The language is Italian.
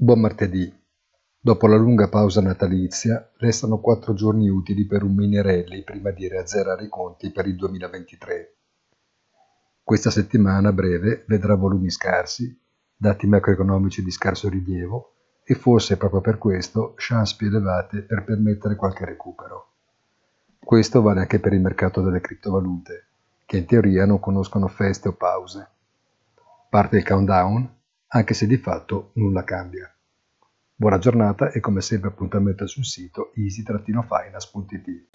Buon martedì. Dopo la lunga pausa natalizia, restano quattro giorni utili per un mini rally prima di riazzerare i conti per il 2023. Questa settimana breve vedrà volumi scarsi, dati macroeconomici di scarso rilievo e forse proprio per questo chance più elevate per permettere qualche recupero. Questo vale anche per il mercato delle criptovalute, che in teoria non conoscono feste o pause. Parte il countdown anche se di fatto nulla cambia. Buona giornata e come sempre appuntamento sul sito easy-finance.it.